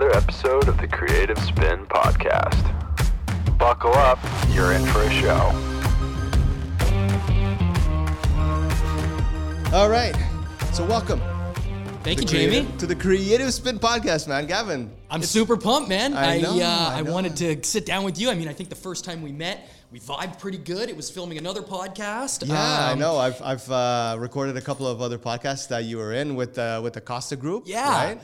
another episode of the Creative Spin Podcast. Buckle up, you're in for a show. All right. So welcome. Thank you, Creative- Jamie. To the Creative Spin Podcast, man. Gavin. I'm super pumped, man. I I know, uh, I I, wanted to sit down with you. I mean, I think the first time we met, we vibed pretty good. It was filming another podcast. Yeah, I Um, know. I've I've uh, recorded a couple of other podcasts that you were in with uh, with the Costa Group. Yeah. Right.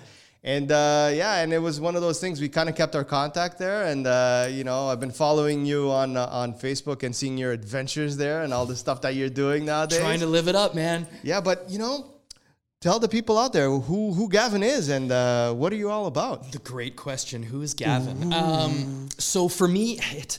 And uh, yeah, and it was one of those things. We kind of kept our contact there, and uh, you know, I've been following you on uh, on Facebook and seeing your adventures there and all the stuff that you're doing nowadays. Trying to live it up, man. yeah, but you know, tell the people out there who who Gavin is and uh, what are you all about. The great question: Who is Gavin? Um, so for me, it.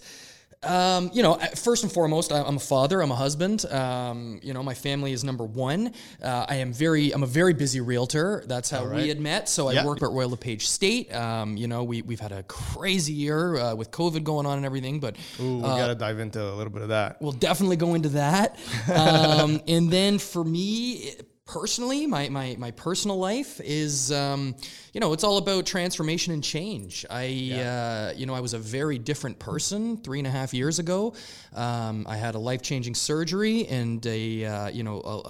Um, you know, uh, first and foremost, I'm a father. I'm a husband. Um, you know, my family is number one. Uh, I am very, I'm a very busy realtor. That's how right. we had met. So Yeah. I work at Royal LePage State. Um, you know, we we've had a crazy year uh, with COVID going on and everything, but Ooh, we gotta dive into a little bit of that. We'll definitely go into that. Um, and then for me personally, my, my, my personal life is, um, you know, it's all about transformation and change. I, uh, you know, I was a very different person three and a half years ago. Um, I had a life changing surgery and a, uh, you know, a,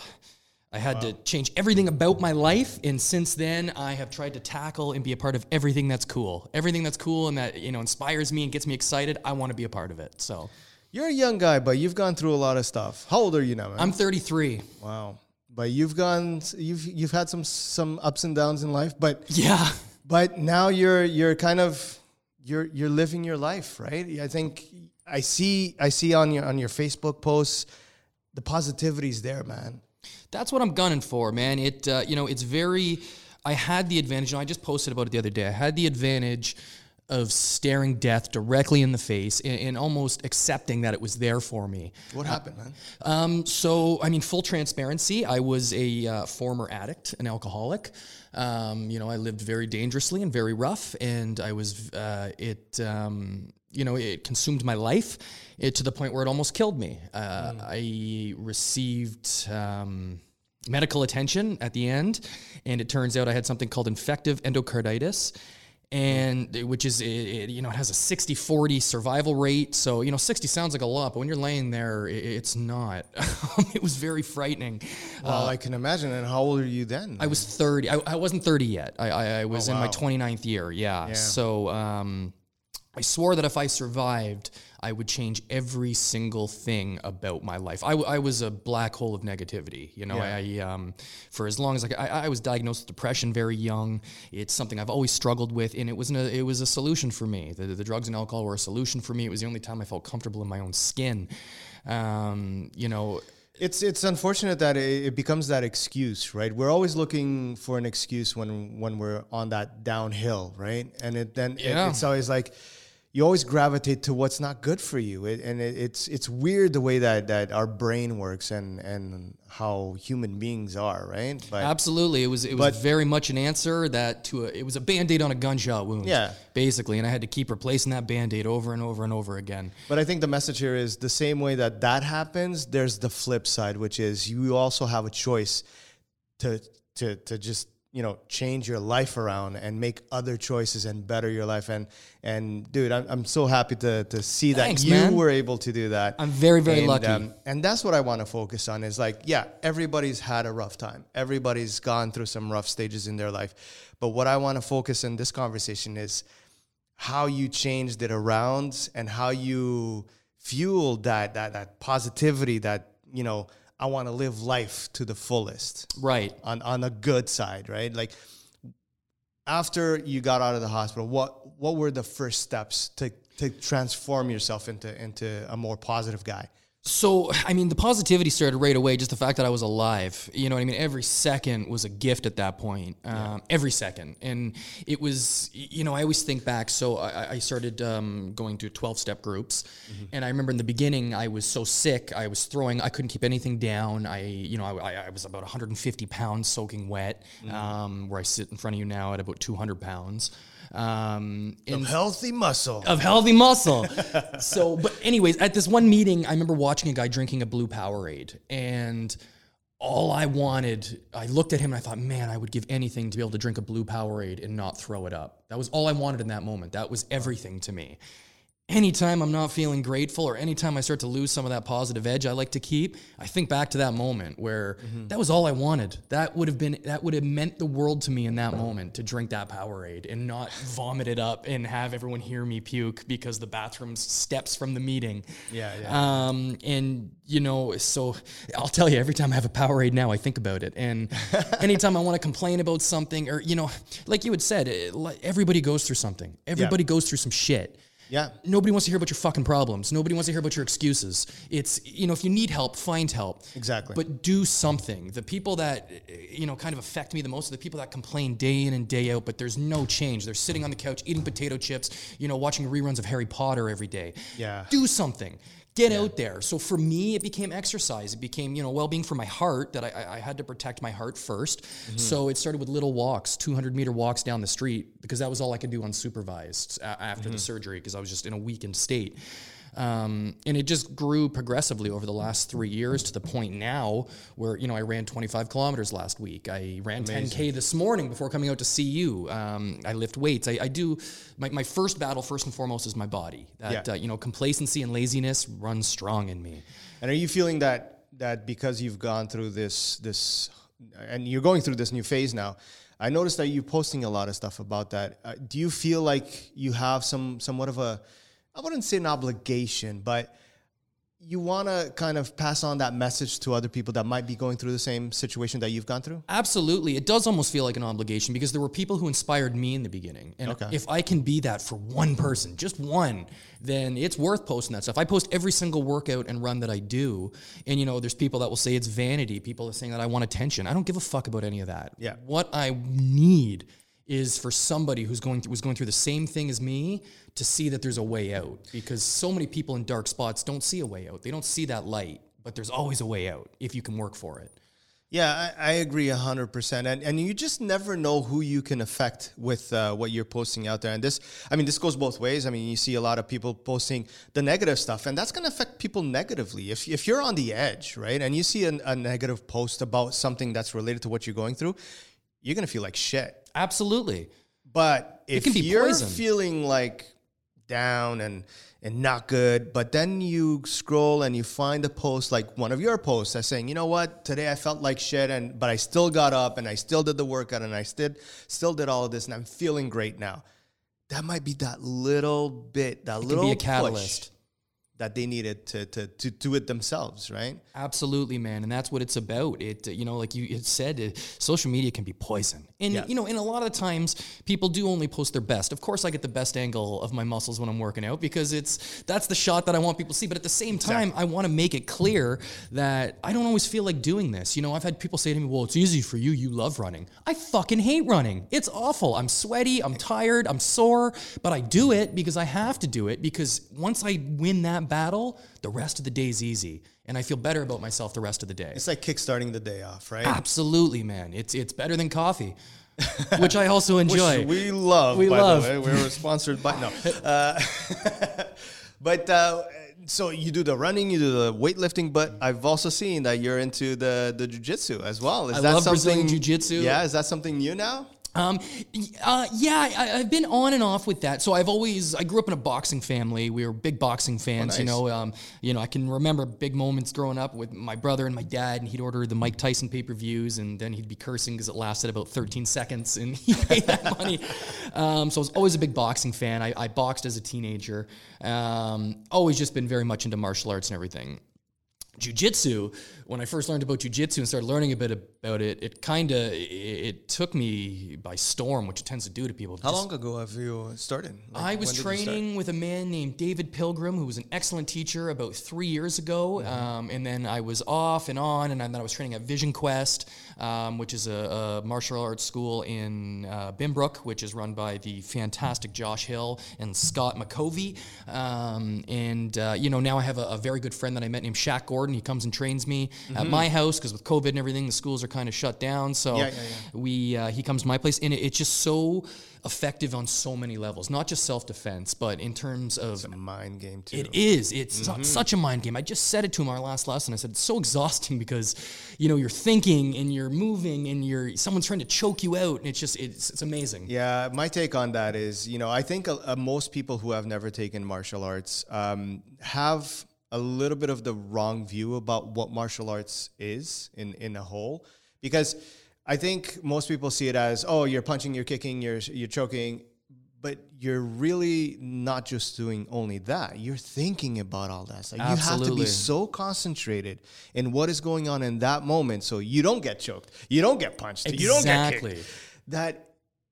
I had to change everything about my life, and since then, I have tried to tackle and be a part of everything that's cool. Everything that's cool and that you know inspires me and gets me excited. I want to be a part of it. So You're a young guy, but you've gone through a lot of stuff. How old are you now, man? I'm 33. Wow. But you've gone you've you've had some some ups and downs in life, but Yeah. but now you're you're kind of you're you're living your life, right? I think I see I see on your on your Facebook posts the positivity's there, man. That's what I'm gunning for, man. It, uh, you know, it's very. I had the advantage. You know, I just posted about it the other day. I had the advantage of staring death directly in the face and, and almost accepting that it was there for me. What happened, man? Um, so, I mean, full transparency, I was a uh, former addict, an alcoholic. Um, you know, I lived very dangerously and very rough, and I was, uh, it, um, you know, it consumed my life it, to the point where it almost killed me. Uh, I received. Um, medical attention at the end and it turns out i had something called infective endocarditis and which is it, it- you know it has a 60 40 survival rate. So you know 60 sounds like a lot but when you're laying there it, it's not. It was very frightening. Well, I can imagine. And how old are you then? i was 30 i, I wasn't 30 yet. I, I, I was in my wow. 29th year. Yeah, so um, i swore that if i survived i would change every single thing about my life. I, w- I was a black hole of negativity you know? I, um, for as long as I, I, I was diagnosed with depression very young. It's something i've always struggled with and it wasn't it was a solution for me. The, the drugs and alcohol were a solution for me. It was the only time i felt comfortable in my own skin. Um, you know It's it's unfortunate that it, becomes that excuse, right? We're always looking for an excuse when when we're on that downhill, right? And it then it- it's always like you always gravitate to what's not good for you, it, and it, it's it's weird the way that that our brain works and and how human beings are, right? But Absolutely, it was it was But- very much an answer that to a, it was a band aid on a gunshot wound. Yeah. basically, and I had to keep replacing that band aid over and over and over again. But I think the message here is the same way that that happens. There's the flip side, which is you also have a choice to to to just you know change your life around and make other choices and better your life. And and dude, I'm, I'm so happy to to see Thanks, that you man. were able to do that. I'm very, very And, lucky. Um, and that's what I want to focus on. Is like, yeah, everybody's had a rough time. Everybody's gone through some rough stages in their life. But what I want to focus in this conversation is how you changed it around and how you fueled that that that positivity that you know I want to live life to the fullest Right. on on the good side, right? Like after you got out of the hospital, what what were the first steps to to transform yourself into into a more positive guy? So, I mean, the positivity started right away. Just the fact that I was alive. You know what I mean? Every second was a gift at that point. Um, Every second, and it was. You know, I always think back. So I, I started um, going to twelve-step groups, and I remember in the beginning I was so sick. I was throwing. I couldn't keep anything down. I, you know, I, I was about 150 pounds soaking wet. Um, where I sit in front of you now at about 200 pounds. Um, and Healthy muscle. of healthy muscle. so, but anyways, at this one meeting, I remember watching a guy drinking a blue Powerade, and all I wanted, I looked at him and I thought, man, I would give anything to be able to drink a blue Powerade and not throw it up. That was all I wanted in that moment. That was everything to me anytime I'm not feeling grateful or anytime I start to lose some of that positive edge I like to keep, I think back to that moment where mm-hmm. that was all I wanted. That would have been that would have meant the world to me in that moment to drink that Powerade and not vomit it up and have everyone hear me puke because the bathroom steps from the meeting. Yeah, yeah. Um, and you know, so I'll tell you every time I have a Powerade now I think about it. And anytime I want to complain about something or you know, like you had said, everybody goes through something. Everybody yeah. goes through some shit. Yeah. Nobody wants to hear about your fucking problems. Nobody wants to hear about your excuses. It's, you know, if you need help, find help. Exactly. But do something. The people that, eh, you know, kind of affect me the most are the people that complain day in and day out, but there's no change. They're sitting on the couch eating potato chips, you know, watching reruns of Harry Potter every day. Yeah. Do something get yeah. out there. So for me, it became exercise. It became, you know, well-being for my heart that I, I had to protect my heart 1st mm-hmm. So it started with little walks, 200 meter walks down the street because that was all I could do unsupervised after mm-hmm. the surgery because I was just in a weakened state. Um, and it just grew progressively over the last three years to the point now where, you know, I ran 25 kilometers last week. I ran Amazing. 10K this morning before coming out to see you. Um, I lift weights. I, I, do, my, my first battle, first and foremost, is my body. That, yeah. uh, you know, complacency and laziness runs strong in me. And are you feeling that, that because you've gone through this, this, and you're going through this new phase now, I noticed that you're posting a lot of stuff about that. Uh, do you feel like you have some somewhat of a I wouldn't say an obligation, but you want to kind of pass on that message to other people that might be going through the same situation that you've gone through? Absolutely. It does almost feel like an obligation because there were people who inspired me in the beginning. And okay. if I can be that for one person, just one, then it's worth posting that stuff. I post every single workout and run that I do. And, you know, there's people that will say it's vanity. People are saying that I want attention. I don't give a fuck about any of that. Yeah. What I need is for somebody who's going through, was going through the same thing as me to see that there's a way out because so many people in dark spots don't see a way out. They don't see that light, but there's always a way out if you can work for it. Yeah, I, I agree 100%. And, and you just never know who you can affect with uh, what you're posting out there. And this, I mean, this goes both ways. I mean, you see a lot of people posting the negative stuff, and that's going to affect people negatively. If, if you're on the edge, right, and you see a, a negative post about something that's related to what you're going through, you're going to feel like shit. Absolutely. But if you're poison. feeling like down and and not good, but then you scroll and you find a post like one of your posts that's saying, you know what, today I felt like shit, and but I still got up and I still did the workout and I still still did all of this and I'm feeling great now. That might be that little bit, that it little be a catalyst. Push that they needed to, to, to do it themselves, right? Absolutely, man. And that's what it's about. It, you know, like you said, uh, social media can be poison. And, yeah. you know, and a lot of times people do only post their best. Of course, I get the best angle of my muscles when I'm working out because it's, that's the shot that I want people to see. But at the same time, exactly. I want to make it clear that I don't always feel like doing this. You know, I've had people say to me, well, it's easy for you. You love running. I fucking hate running. It's awful. I'm sweaty. I'm tired. I'm sore. But I do it because I have to do it because once I win that battle, the rest of the day is easy. And I feel better about myself the rest of the day. It's like kickstarting the day off, right? Absolutely, man. It's it's better than coffee. which I also enjoy. Which we love. We love. We're sponsored by no, uh, but uh, so you do the running, you do the weightlifting, but I've also seen that you're into the the jujitsu as well. Is I that love something? Brazilian jiu-jitsu. Yeah, is that something new now? Um, uh, yeah, I, have been on and off with that. So I've always I grew up in a boxing family. We were big boxing fans. Oh, nice. You know, um, you know, I can remember big moments growing up with my brother and my dad, and he'd order the Mike Tyson pay per views, and then he'd be cursing because it lasted about 13 seconds, and he paid that money. Um, so I was always a big boxing fan. I, I boxed as a teenager. Um, always just been very much into martial arts and everything. Jiu-jitsu when I first learned about jujitsu and started learning a bit about it, it kind of it, it, took me by storm, which it tends to do to people. How Just, long ago have you started? Like, I was training with a man named David Pilgrim, who was an excellent teacher about three years ago, mm-hmm. um, and then I was off and on, and then I was training at Vision Quest, um, which is a, a, martial arts school in uh, Binbrook, which is run by the fantastic Josh Hill and Scott McCovey, um, and uh, you know now I have a, a, very good friend that I met named Shaq Gordon He comes and trains me at my house because with COVID and everything, the schools are kind of shut down. So Mm-hmm. Yeah, yeah, we uh, he comes to my place, and it, it's just so effective on so many levels. Not just self defense, but in terms of It's a mind game too. it is. It's Mm-hmm. such a mind game. I just said it to him our last lesson. I said it's so exhausting because, you know, you're thinking and you're moving and you're someone's trying to choke you out, and it's just it's it's amazing. Yeah, my take on that is, you know, I think uh, uh, most people who have never taken martial arts um, have a little bit of the wrong view about what martial arts is in in a whole, because I think most people see it as, oh, you're punching, you're kicking, you're you're choking, but you're really not just doing only that. You're thinking about all that. Like you have to be so concentrated in what is going on in that moment, so you don't get choked, you don't get punched, you don't get Exactly. kicked. That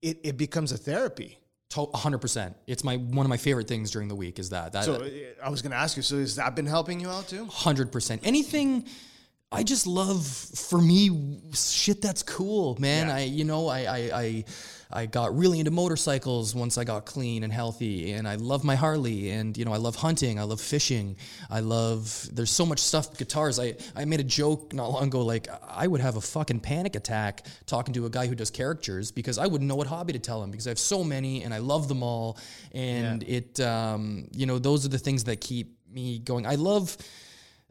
it, it becomes a therapy. To- 100%. It's my one of my favorite things during the week is that. That So I was going to ask you. So has that been helping you out too? 100%. Anything I just love for me shit that's cool, man. Yeah. I you know, I I I I got really into motorcycles once I got clean and healthy and I love my Harley and you know, I love hunting, I love fishing. I love there's so much stuff guitars. I I made a joke not long ago like I would have a fucking panic attack talking to a guy who does characters because I wouldn't know what hobby to tell him because I have so many and I love them all and it um you know, those are the things that keep me going. I love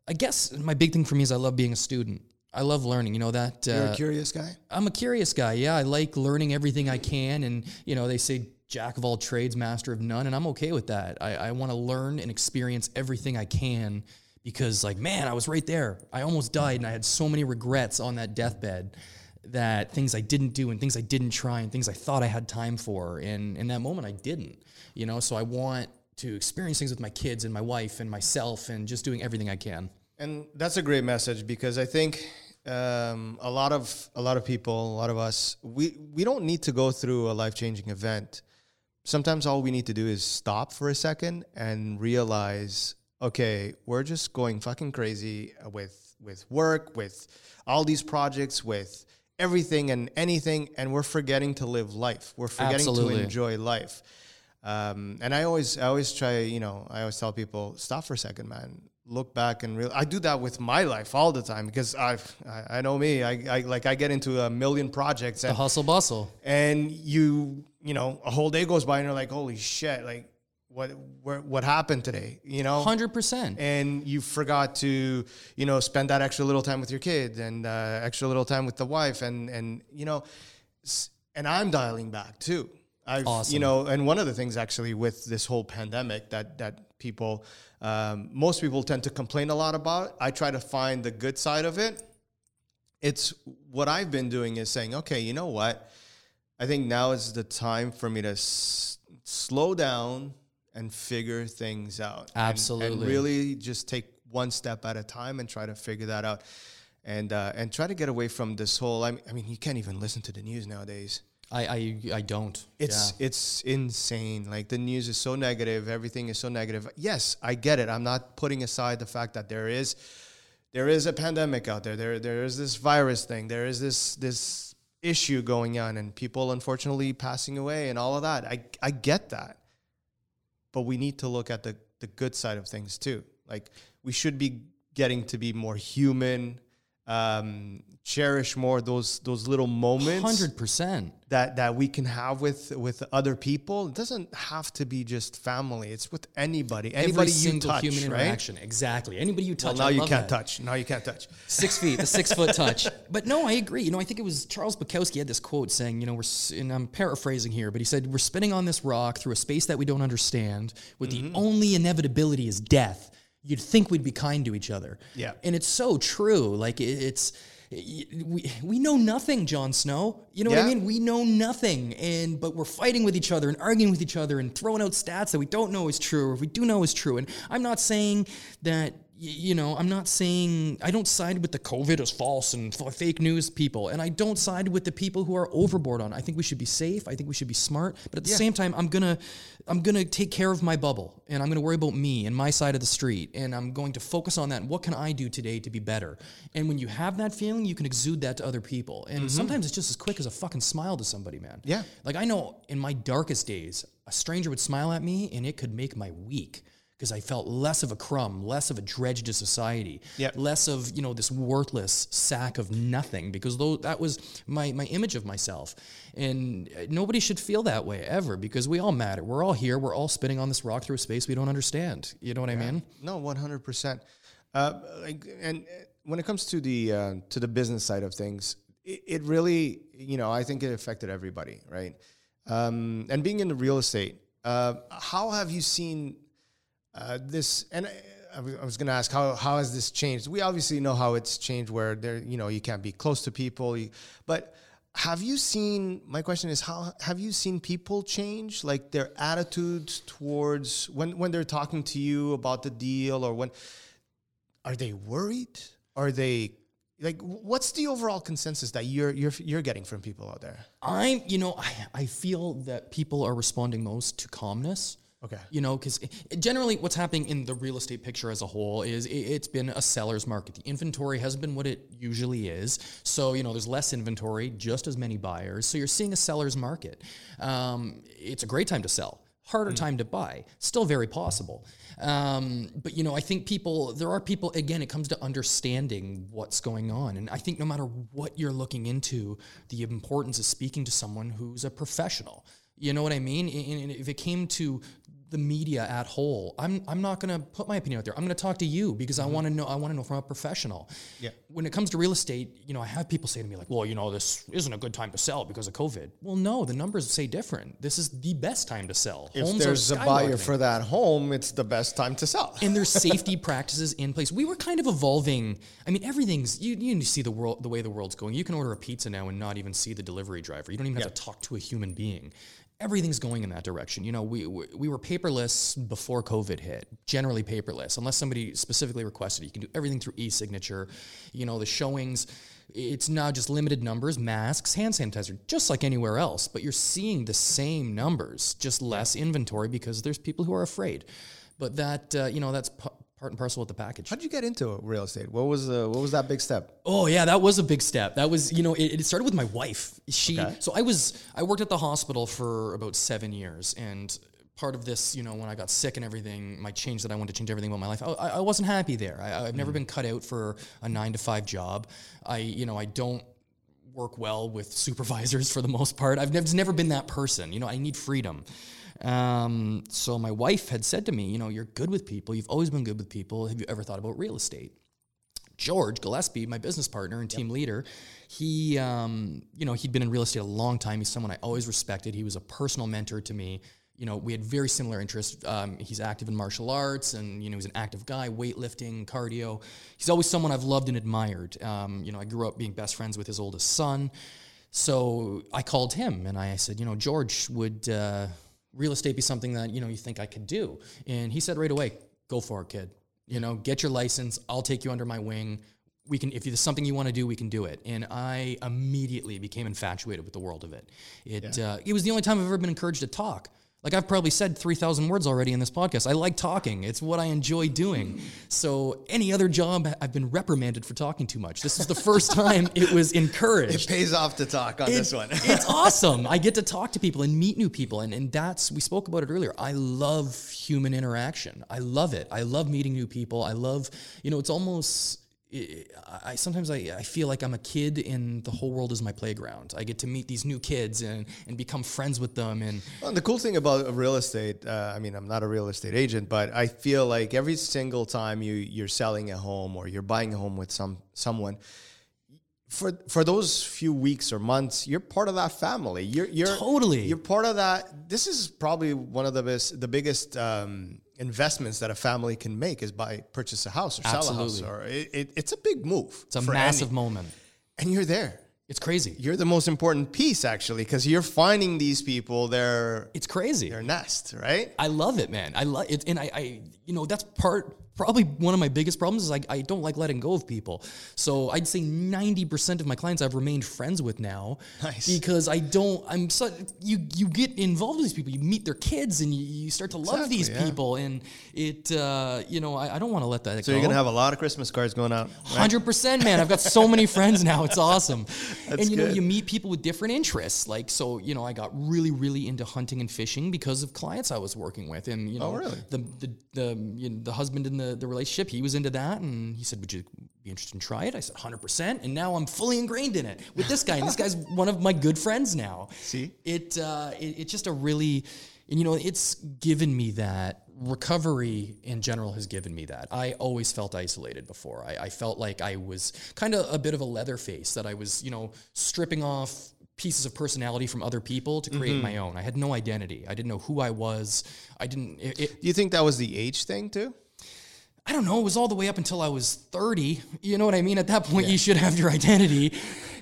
I guess my big thing for me is I love being a student. I love learning. You know that You're uh, a curious guy. I'm a curious guy. Yeah, I like learning everything I can, and you know they say jack of all trades, master of none, and I'm okay with that. I, I want to learn and experience everything I can because, like, man, I was right there. I almost died, and I had so many regrets on that deathbed that things I didn't do and things I didn't try and things I thought I had time for, and in that moment I didn't. You know, so I want to experience things with my kids and my wife and myself, and just doing everything I can. And that's a great message because I think um, a lot of a lot of people, a lot of us, we we don't need to go through a life changing event. Sometimes all we need to do is stop for a second and realize, okay, we're just going fucking crazy with with work, with all these projects, with everything and anything, and we're forgetting to live life. We're forgetting Absolutely. to enjoy life. Um, and I always, I always try, you know, I always tell people, stop for a second, man. Look back and real. I do that with my life all the time because I, I, I know me. I, I like I get into a million projects The and, hustle bustle. and you, you know, a whole day goes by and you're like, holy shit, like what, where, what happened today? You know, Hundred percent. and you forgot to you know spend that extra little time with your kid and uh, extra little time with the wife and and you know and i'm dialing back too i've Awesome. you know and one of the things actually with this whole pandemic that that people um, most people tend to complain a lot about. I try to find the good side of it. It's what i've been doing is saying okay you know what? I think now is the time for me to s- slow down and figure things out. And- and, Absolutely. really just take one step at a time and try to figure that out. And uh, and try to get away from this whole I mean, I mean you can't even listen to the news nowadays I, I I don't. it's it's insane. Like the news is so negative, everything is so negative. Yes, I get it. I'm not putting aside the fact that there is there is a pandemic out there. There there is this virus thing. There is this this issue going on and people unfortunately passing away and all of that. I I get that. But we need to look at the the good side of things too. Like we should be getting to be more human, um, cherish more those those little moments Hundred percent. that that we can have with with other people. It doesn't have to be just family. It's with anybody, Every anybody you touch, human right? interaction. Exactly. Anybody you Well, touch. now I you can't that. touch. Now you can't touch. Six feet, the six foot touch. But no, I agree. You know, I think it was Charles Bukowski had this quote saying, you know, we're, and I'm paraphrasing here, but he said, we're spinning on this rock through a space that we don't understand, with the mm-hmm. only inevitability is death. You'd think we'd be kind to each other. Yeah. And it's so true. Like, it, it's, we, we know nothing, Jon Snow. You know what I mean? We know nothing. And, but we're fighting with each other and arguing with each other and throwing out stats that we don't know is true or if we do know is true. And I'm not saying that you know, I'm not saying I don't side with the COVID is false and fake news people, and I don't side with the people who are overboard on. it. I think we should be safe. I think we should be smart, but at the same time, I'm gonna, I'm gonna take care of my bubble, and I'm gonna worry about me and my side of the street, and I'm going to focus on that. What can I do today to be better? And when you have that feeling, you can exude that to other people, and sometimes it's just as quick as a fucking smile to somebody, man. Mm-hmm. Yeah. Like I know in my darkest days, a stranger would smile at me, and it could make my week because I felt less of a crumb, less of a dredge to society, Yep. less of you know this worthless sack of nothing. Because though that was my my image of myself, and uh, nobody should feel that way ever. Because we all matter. We're all here. We're all spinning on this rock through a space we don't understand. You know what I mean? No, one hundred percent. Uh, Like, and uh, when it comes to the uh, to the business side of things, it, it really, you know, I think it affected everybody, right? Um, and being in the real estate, uh, how have you seen uh, this? And I, I was- going to ask how how has this changed? We obviously know how it's changed, where there, you know, you can't be close to people, you, but. Have you seen? My question is, how have you seen people change, like their attitudes towards when when they're talking to you about the deal, or when are they worried? Are they like what's the overall consensus that you're you're you're getting from people out there? I'm, you know, I, I feel that people are responding most to calmness. Okay. You know, because generally what's happening in the real estate picture as a whole is it, it's been a seller's market. The inventory hasn't been what it usually is. So, you know, there's less inventory, just as many buyers. So you're seeing a seller's market. Um, it's a great time to sell. Harder time to buy, still very possible. Um, but you know, I think people, there are people, again, it comes to understanding what's going on. And I think no matter what you're looking into, the importance of speaking to someone who's a professional. You know what I mean? And if it came to the media at whole, I'm I'm not going to put my opinion out there. I'm going to talk to you because I mm-hmm. want to know. I want to know from a professional. Yeah. When it comes to real estate, you know, I have people say to me like, "Well, you know, this isn't a good time to sell because of COVID." Well, no, the numbers say different. This is the best time to sell. If Homes there's a buyer for that home, it's the best time to sell. and there's safety practices in place. We were kind of evolving. I mean, everything's you, you see the world the way the world's going. You can order a pizza now and not even see the delivery driver. You don't even have to talk to a human being. Everything's going in that direction. You know, we we we were paperless before COVID hit. Generally paperless, unless somebody specifically requested. it. You can do everything through e-signature. You know, the showings. It's now just limited numbers, masks, hand sanitizer, just like anywhere else. But you're seeing the same numbers, just less inventory because there's people who are afraid. But that uh, you know that's p- part and parcel with the package. How'd you get into real estate? What was uh, what was that big step? Oh yeah, that was a big step. That was you know it, it started with my wife. She Okay. so I was I worked at the hospital for about seven years and. Part of this, you know, when I got sick and everything, my change that I wanted to change everything about my life. I, I wasn't happy there. I, I've never been cut out for a nine to five job. I, you know, I don't work well with supervisors for the most part. I've never, never been that person. You know, I need freedom. Um, so my wife had said to me, you know, you're good with people. You've always been good with people. Have you ever thought about real estate? George Gillespie, my business partner and team leader, he, um, you know, he'd been in real estate a long time. He's someone I always respected. He was a personal mentor to me. You know, we had very similar interests. Um, he's active in martial arts, and you know, he's an active guy, weightlifting, cardio. He's always someone I've loved and admired. Um, you know, I grew up being best friends with his oldest son. So I called him and I said, you know, George, would uh, real estate be something that you know you think I could do? And he said right away, go for it, kid. You know, get your license. I'll take you under my wing. We can, if there's something you want to do, we can do it. And I immediately became infatuated with the world of it. It, uh, it was the only time I've ever been encouraged to talk. Like I've probably said 3,000 words already in this podcast. I like talking. It's what I enjoy doing. So any other job, I've been reprimanded for talking too much. This is the first time it was encouraged. It pays off to talk on this one. it's awesome. I get to talk to people and meet new people. And, and that's, we spoke about it earlier. I love human interaction. I love it. I love meeting new people. I love, you know, it's almost, I, sometimes I, I feel like I'm a kid and the whole world is my playground. I get to meet these new kids and, and become friends with them. And Well, the cool thing about real estate, uh, I mean, I'm not a real estate agent, but I feel like every single time you you're selling a home or you're buying a home with some someone, for for those few weeks or months, you're part of that family. You're you're Totally. you're part of that. This is probably one of the best, the biggest um, investments that a family can make is by purchase a house or sell a house. Absolutely. Or it, it, it's a big move. it's a massive any- moment. and you're there. It's crazy. You're the most important piece actually, because you're finding these people They're It's crazy. their nest, right? I love it, man. I love it, and I, I, you know, that's part probably one of my biggest problems is I, I don't like letting go of people. So I'd say 90% of my clients I've remained friends with now. Nice. Because I don't, I'm so, you, you get involved with these people, you meet their kids and you, you start to love Exactly, these yeah. people. And it, uh, you know, I, I don't want to let that So go. you're gonna have a lot of Christmas cards going out. right? Hundred percent, man. I've got so many friends now. It's awesome. That's and you know, you meet people with different interests. Like, so you know, I got really, really into hunting and fishing because of clients I was working with, and you know, Oh, really? the the the, you know, the husband in the the relationship, he was into that, and he said, "Would you be interested in try it?" I said, "100 percent." And now I'm fully ingrained in it with this guy, and this guy's one of my good friends now. See? it, uh, it it's just a really, and you know, it's given me that recovery in general has given me that. I always felt isolated before. I, I felt like I was kind of a bit of a Leatherface that I was, you know, stripping off pieces of personality from other people to create my own. I had no identity. I didn't know who I was. I didn't. It, it, Do you think that was the age thing too? I don't know. It was all the way up until I was thirty. You know what I mean? At that point, you should have your identity.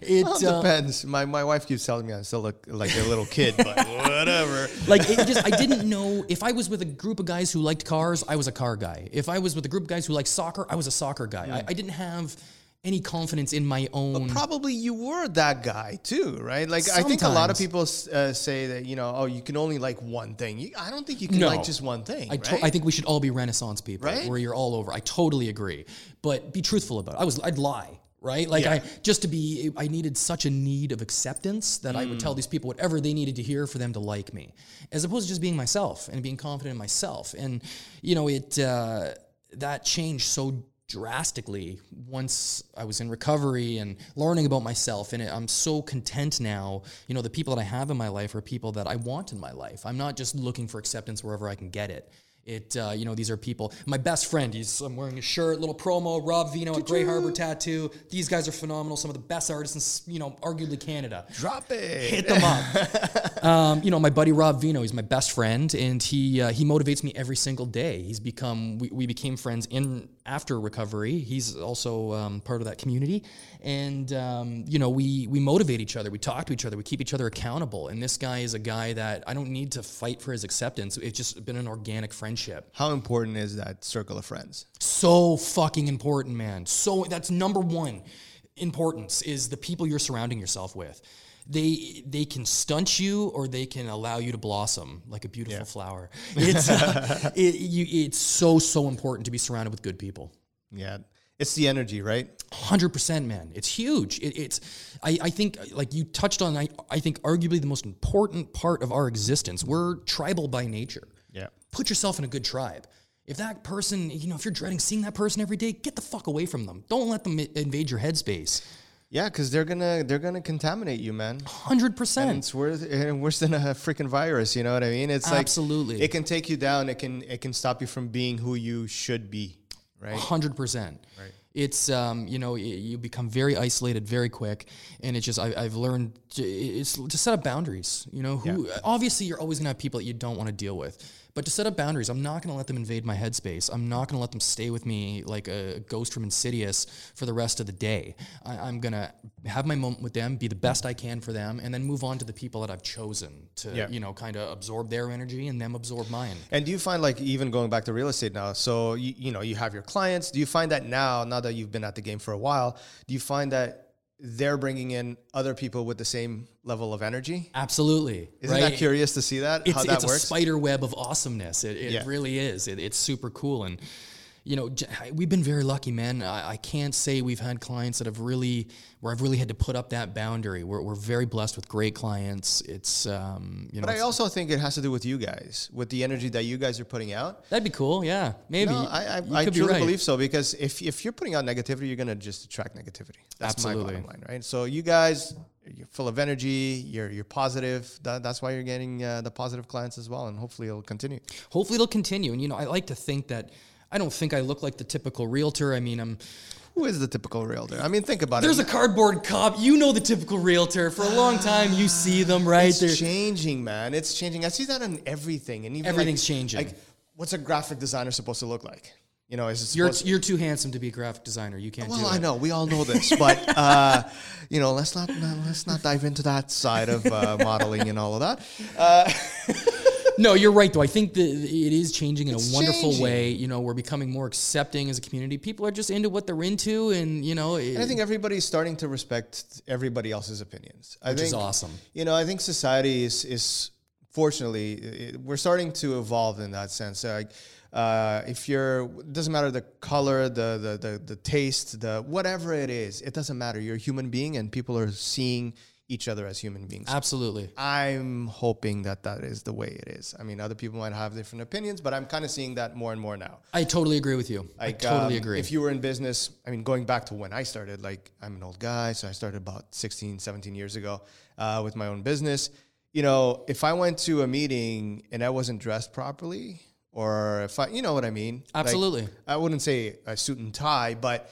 It Well, it uh, depends. My my wife keeps telling me I still look like a little kid, but whatever. like it just I didn't know if I was with a group of guys who liked cars, I was a car guy. If I was with a group of guys who liked soccer, I was a soccer guy. I, I didn't have any confidence in my own. But Probably you were that guy too, right? Like I think a lot of people uh, say that you know, oh, you can only like one thing. You, I don't think you can No. like just one thing. I, right? I think we should all be Renaissance people, Right? where you're all over. I totally agree, but be truthful about it. I was, I'd lie, right? Like Yeah. I just to be, I needed such a need of acceptance that I would Mm. tell these people whatever they needed to hear for them to like me, as opposed to just being myself and being confident in myself. And you know, it uh, that changed so drastically once I was in recovery and learning about myself. And I'm so content now. You know, the people that I have in my life are people that I want in my life. I'm not just looking for acceptance wherever I can get it. It, uh, you know, these are people. My best friend, he's I'm wearing a shirt, little promo. Rob Vino at Grey Harbor Tattoo. These guys are phenomenal. Some of the best artists, in, you know, arguably Canada Drop it. hit them up. um, you know, my buddy Rob Vino, he's my best friend, and he uh, he motivates me every single day. He's become we, we became friends in after recovery. He's also um, part of that community, and um, you know we we motivate each other. We talk to each other. We keep each other accountable. And this guy is a guy that I don't need to fight for his acceptance. It's just been an organic friendship. How important is that circle of friends? So fucking important, man. So that's number one importance is the people you're surrounding yourself with. They they can stunt you or they can allow you to blossom like a beautiful flower. It's uh, it, you, it's so so important to be surrounded with good people. Yeah, it's the energy, right? Hundred percent, man. It's huge. It, it's, I, I think, like you touched on, I, I think arguably the most important part of our existence. We're tribal by nature. Yeah. Put yourself in a good tribe. If that person, you know, if you're dreading seeing that person every day, get the fuck away from them. Don't let them invade your headspace. Yeah, because they're gonna they're gonna contaminate you, man. Hundred percent. it's worse, worse than a freaking virus. You know what I mean? It's like Absolutely. it can take you down. It can it can stop you from being who you should be, right? Hundred percent. Right. It's um, you know, you become very isolated very quick, and it's just I, I've learned to, it's to set up boundaries. You know, who obviously you're always gonna have people that you don't want to deal with, but to set up boundaries, I'm not gonna let them invade my headspace. I'm not gonna let them stay with me like a ghost from Insidious for the rest of the day. I, I'm gonna have my moment with them, be the best I can for them, and then move on to the people that I've chosen to Yeah. you know kind of absorb their energy and them absorb mine. And do you find like even going back to real estate now? So you, you know you have your clients. Do you find that now, now that you've been at the game for a while, do you find that they're bringing in other people with the same level of energy? Absolutely. Isn't right? that curious to see that it's, how that it's works? a spider web of awesomeness. It, it Yeah. really is. It, it's super cool. And, you know, we've been very lucky, man. I, I can't say we've had clients that have really, where I've really had to put up that boundary. We're, we're very blessed with great clients. It's, um, you know, but I also think it has to do with you guys, with the energy that you guys are putting out. that'd be cool. Yeah, maybe. No, I, I, I could be truly right. believe so because if, if you're putting out negativity, you're gonna just attract negativity. That's Absolutely. my bottom line, right? So you guys, you're full of energy. You're you're positive. That, that's why you're getting uh, the positive clients as well, and hopefully it'll continue. Hopefully it'll continue. And, you know, I like to think that, I don't think I look like the typical realtor. I mean, I'm, Who is the typical realtor? I mean, think about there's it. There's a cardboard cop. You know the typical realtor. For a long time, you see them, right? it's They're- changing, man. It's changing. I see that in everything, and even like- Everything's changing. Like, what's a graphic designer supposed to look like? You know, is it You're, supposed you're too handsome to be a graphic designer. You can't do Well. I know we all know this, but uh, you know, let's not let's not dive into that side of uh, modeling and all of that. Uh, No, you're right though. I think that it is changing in It's a wonderful changing. way. You know, we're becoming more accepting as a community. People are just into what they're into, and you know, And I think everybody's starting to respect everybody else's opinions. I which think, is awesome. You know, I think society is is fortunately it, we're starting to evolve in that sense. Like, uh, if you're, it doesn't matter the color, the, the the the taste, the whatever it is, it doesn't matter. You're a human being, and people are seeing each other as human beings. Absolutely. I'm hoping that that is the way it is. I mean, other people might have different opinions, but I'm kind of seeing that more and more now. I totally agree with you. I totally um, agree. If you were in business, I mean, going back to when I started, like I'm an old guy, so I started about 16, 17 years ago uh, with my own business. You know, if I went to a meeting and I wasn't dressed properly, or if I, you know what I mean? Like, Absolutely. I wouldn't say a suit and tie, but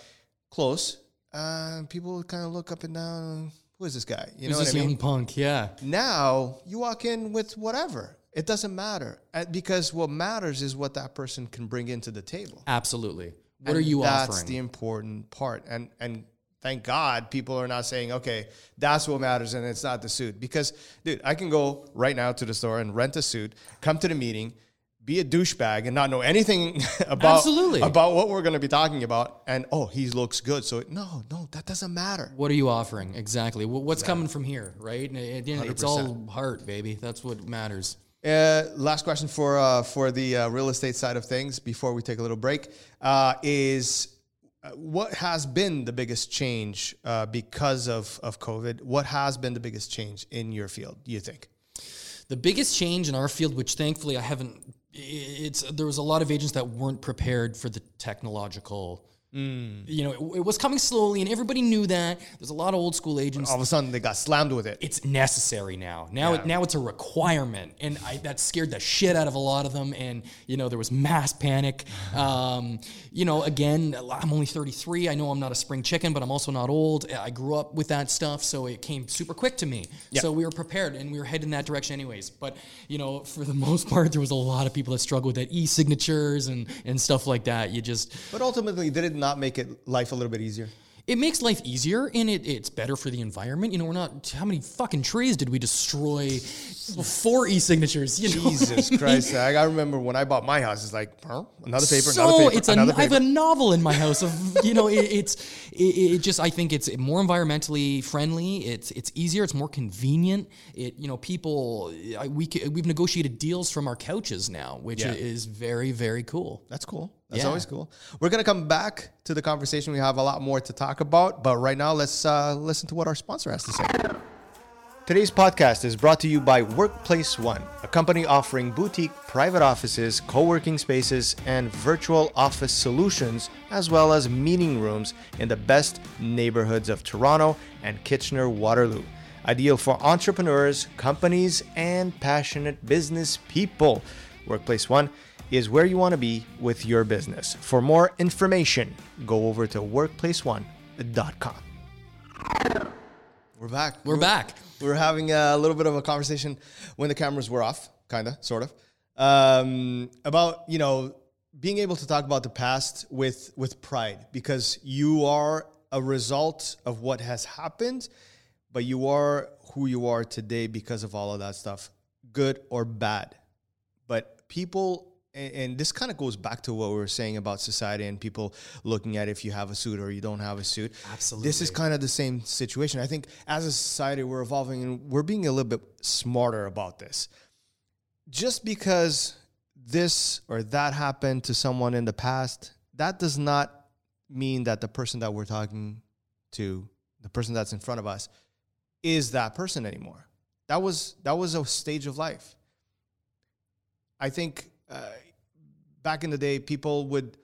close. Uh, people kind of look up and down. Who is this guy? You Who's know what this I mean? young punk? Yeah. Now you walk in with whatever. It doesn't matter Uh, because what matters is what that person can bring into the table. Absolutely. What are you that's offering? That's the important part. And and thank God people are not saying, okay, that's what matters and it's not the suit. Because dude, I can go right now to the store and rent a suit, come to the meeting, be a douchebag and not know anything about Absolutely. about what we're gonna be talking about. And oh, he looks good. So no, no, that doesn't matter. what are you offering exactly? Wh- What's coming from here, right? And at the end, it's all 100%. heart, baby. That's what matters. Uh, last question for uh, for the uh, real estate side of things before we take a little break uh, is uh, what has been the biggest change uh, because of of COVID? What has been the biggest change in your field? Do you think? The biggest change in our field, which thankfully I haven't, it's there was a lot of agents that weren't prepared for the technological. You know, it, it was coming slowly, and everybody knew that. There's a lot of old school agents. All of a sudden, they got slammed with it. It's necessary now. Now, it, now it's a requirement, and I, that scared the shit out of a lot of them. And you know, there was mass panic. Um, you know, again, I'm only 33. I know I'm not a spring chicken, but I'm also not old. I grew up with that stuff, so it came super quick to me. So we were prepared, and we were heading that direction anyways. But you know, for the most part, there was a lot of people that struggled with that e-signatures and and stuff like that. You just But ultimately, they did it not make it life a little bit easier? it makes life easier and it, it's better for the environment. You know, we're not how many fucking trees did we destroy for e-signatures? You know, Jesus Christ! I, I remember when I bought my house. It's like huh? another paper, so another paper, it's a, another I have a novel in my house of you know it, it's it, it just I think it's more environmentally friendly. It's it's easier. It's more convenient. It you know people I, we, we've negotiated deals from our couches now, which Yeah. is very very cool. That's cool. That's Yeah. always cool. We're gonna come back to the conversation. We have a lot more to talk about, but right now, let's uh, listen to what our sponsor has to say. Today's podcast is brought to you by Workplace One, a company offering boutique private offices, co working spaces, and virtual office solutions, as well as meeting rooms in the best neighborhoods of Toronto and Kitchener Waterloo. Ideal for entrepreneurs, companies, and passionate business people. Workplace One is where you want to be with your business. For more information, go over to workplaceone.com. We're back. We're back. We're having a little bit of a conversation when the cameras were off, kind of, sort of, um, about you know being able to talk about the past with with pride because you are a result of what has happened, but you are who you are today because of all of that stuff, good or bad. But people, and, and this kind of goes back to what we were saying about society and people looking at if you have a suit or you don't have a suit. Absolutely. This is kind of the same situation. I think as a society, we're evolving and we're being a little bit smarter about this. Just because this or that happened to someone in the past, that does not mean that the person that we're talking to, the person that's in front of us, is that person anymore. That was that was a stage of life. I think uh, back in the day, people would,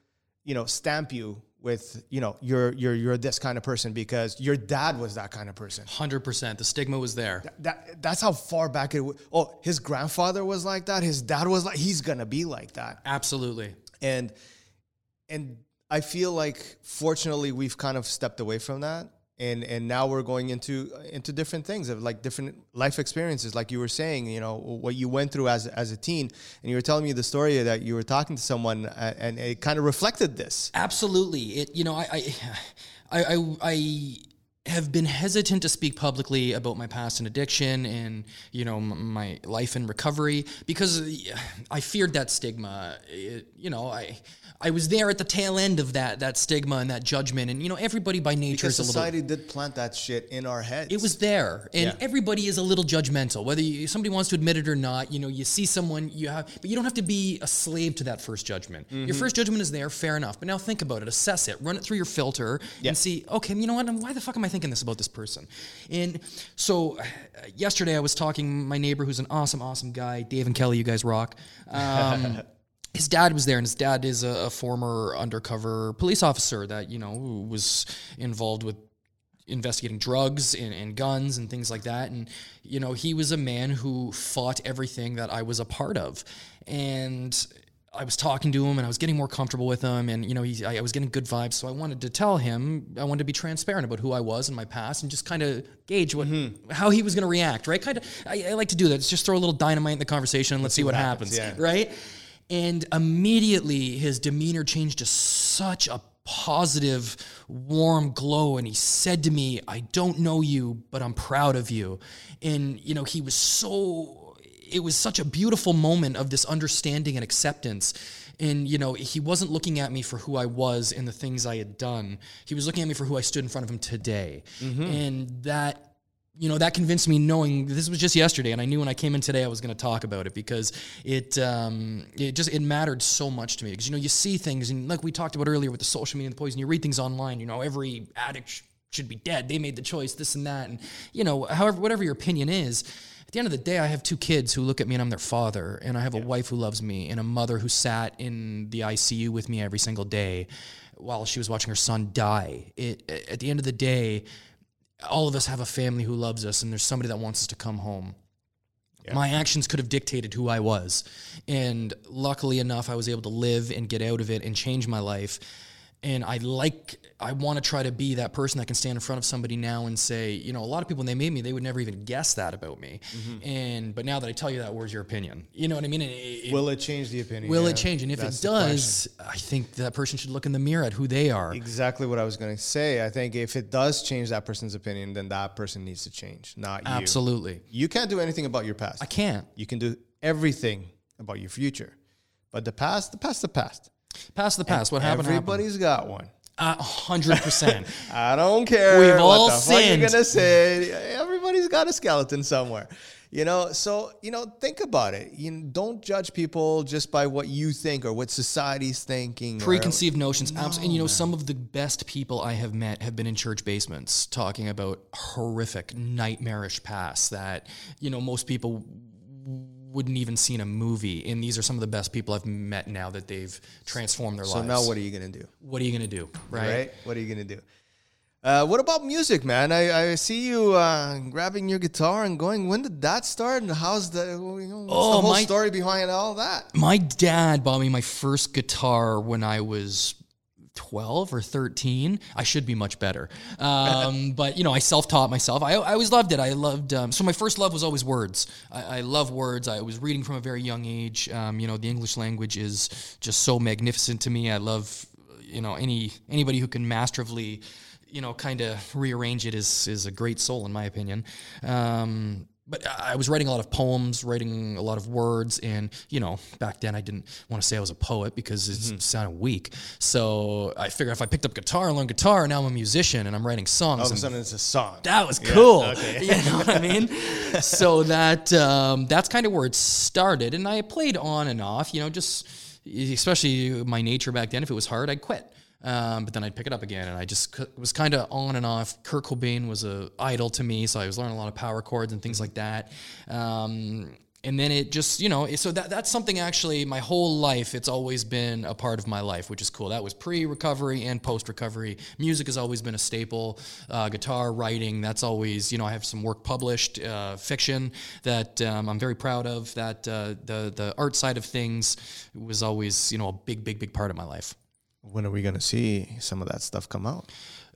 you know, stamp you with, you know, you're you're you're this kind of person because your dad was that kind of person. Hundred percent. The stigma was there. That that's how far back it. w- Oh, his grandfather was like that. His dad was like. He's gonna be like that. Absolutely. And and I feel like fortunately we've kind of stepped away from that. And, and now we're going into into different things of like different life experiences like you were saying you know what you went through as as a teen and you were telling me the story that you were talking to someone and it kind of reflected this Absolutely. It you know I I I I, I have been hesitant to speak publicly about my past and addiction and you know m- my life and recovery because I feared that stigma. It- you know, I I was there at the tail end of that that stigma and that judgment, and you know, everybody by nature Because is a little. society did plant that shit in our heads. It was there, and Yeah. everybody is a little judgmental, whether you, somebody wants to admit it or not. You know, you see someone, you have, but you don't have to be a slave to that first judgment. Mm-hmm. Your first judgment is there, fair enough. But now think about it, assess it, run it through your filter, and see, okay, you know what? Why the fuck am I thinking this about this person? And so, yesterday I was talking. My neighbor, who's an awesome, awesome guy, Dave and Kelly, you guys rock. Um, his dad was there, and his dad is a, a former undercover police officer that you know was involved with investigating drugs and, and guns and things like that. And you know, he was a man who fought everything that I was a part of, and. I was talking to him and I was getting more comfortable with him, and you know, he, I, I was getting good vibes. So I wanted to tell him, I wanted to be transparent about who I was and my past, and just kind of gauge what mm-hmm. how he was going to react. Right? Kind of, I, I like to do that. It's just throw a little dynamite in the conversation and let's, see what, happens. happens, Right? And immediately his demeanor changed to such a positive, warm glow. And he said to me, I don't know you, but I'm proud of you. And, you know, he was so, it was such a beautiful moment of this understanding and acceptance. And, you know, he wasn't looking at me for who I was and the things I had done. He was looking at me for who I stood in front of him today. And that you know that convinced me knowing this was just yesterday and i knew when i came in today i was going to talk about it because it um, it just it mattered so much to me because you know you see things and like we talked about earlier with the social media and the poison you read things online you know every addict sh- should be dead they made the choice this and that and you know however whatever your opinion is the end of the day i have two kids who look at me and i'm their father and i have a wife who loves me and a mother who sat in the icu with me every single day while she was watching her son die it at the end of the day all of us have a family who loves us and there's somebody that wants us to come home. My actions could have dictated who I was. And luckily enough, I was able to live and get out of it and change my life. And I like, I want to try to be that person that can stand in front of somebody now and say, you know, a lot of people when they made me, they would never even guess that about me. Mm-hmm. And, but now that I tell you that, where's your opinion? You know what I mean? It- it- Will it change the opinion? will Yeah, it change? And if that's it does, I think that person should look in the mirror at who they are. Exactly what I was going to say. I think if it does change that person's opinion, then that person needs to change, not you. Absolutely. You can't do anything about your past. I can't. You can do everything about your future. But the past, the past, the past. Past the past. What happened? happened. Everybody's got one. A hundred percent. I don't care. We've what all sinned. you're gonna say. Everybody's got a skeleton somewhere. You know, so you know, think about it. You know, don't judge people just by what you think or what society's thinking. or- Preconceived notions. abs- and you know, some of the best people I have met have been in church basements talking about horrific, nightmarish pasts that you know most people wouldn't even seen a movie. And these are some of the best people I've met now that they've transformed their So lives. So now, what are you gonna do? what are you gonna do? Right. Right? What are you gonna do? Uh, what about music, man? I, I see you uh, grabbing your guitar and going. When did that start? And how's the, you know, what's Oh, the whole my- story behind all that? My dad bought me my first guitar when I was 12 or 13. I should be much better. Um, but, you know, I self taught myself. I, I always loved it. I loved, um, so my first love was always words. I, I love words. I was reading from a very young age. Um, you know, the English language is just so magnificent to me. I love, you know, any anybody who can masterfully, you know, kind of rearrange it is, is a great soul, in my opinion. Um, but I was writing a lot of poems, writing a lot of words, and you know, back then I didn't want to say I was a poet because it sounded weak. So I figured if I picked up guitar and learned guitar, now I'm a musician and I'm writing songs. All of a sudden, it's a song. that was cool. okay. You know what I mean? so that um, that's kind of where it started, and I played on and off. You know, just especially my nature back then. If it was hard, I'd quit. Um, but then I'd pick it up again, and I just c- was kind of on and off. Kurt Cobain was a idol to me, so I was learning a lot of power chords and things like that. Um, and then it just, you know, so that that's something actually my whole life. It's always been a part of my life, which is cool. That was pre-recovery and post-recovery. Music has always been a staple. Uh, guitar writing, that's always, you know, I have some work published, uh, fiction that um, I'm very proud of. That uh, the the art side of things was always, you know, a big, big, big part of my life. When are we gonna see some of that stuff come out?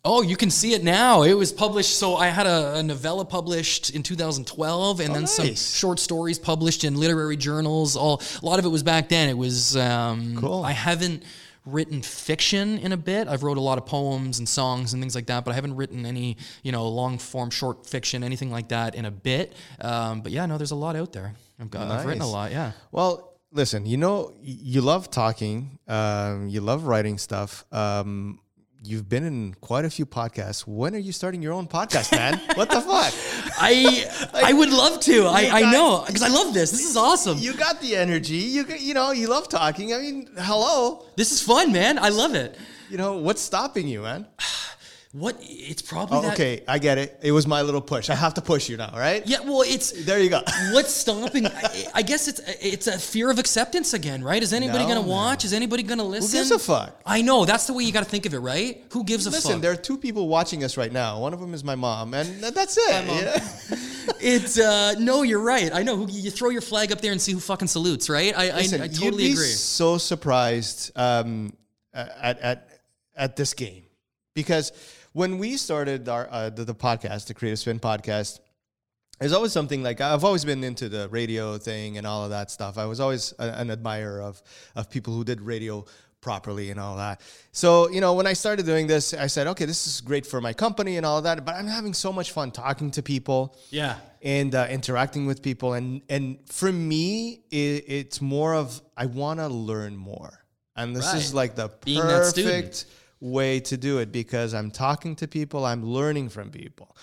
Oh, you can see it now. It was published. So I had a, a novella published in 2012, and then some short stories published in literary journals. All a lot of it was back then. It was um, Cool. I haven't written fiction in a bit. I've wrote a lot of poems and songs and things like that, but I haven't written any, you know, long form short fiction, anything like that in a bit. Um, but yeah, no, there's a lot out there. I've got, I've written a lot. Yeah. Well, listen, you know, you love talking, um, you love writing stuff. Um, you've been in quite a few podcasts. When are you starting your own podcast, man? what the fuck? I I would love to. I, I know because I love this. This is awesome. You got the energy. You got, you know, you love talking. I mean, hello. This is fun, man. I love it. You know, what's stopping you, man? What? It's probably Oh, that. okay, I get it. It was my little push. I have to push you now, right? Yeah. Well, it's There you go. what's stopping. I, I guess it's it's a fear of acceptance again, right? Is anybody No, gonna watch? Is anybody gonna listen? Who gives a fuck? I know. That's the way you got to think of it, right? Who gives a Listen, fuck? there are two people watching us right now. One of them is my mom, and that's it. Mom. yeah? It's uh no, you're right. I know. Who you throw your flag up there and see who fucking salutes, right? I Listen, I, I you'd totally be agree. so surprised um, at, at at this game because when we started our uh, the, the podcast, the Creative Spin podcast, there's always something like I've always been into the radio thing and all of that stuff. I was always a, an admirer of of people who did radio properly and all that. So, you know, when I started doing this, I said, okay, this is great for my company and all of that, but I'm having so much fun talking to people Yeah. and uh, interacting with people and and for me it, it's more of i want to learn more and this is like the Being perfect way to do it because i'm talking to people i'm learning from people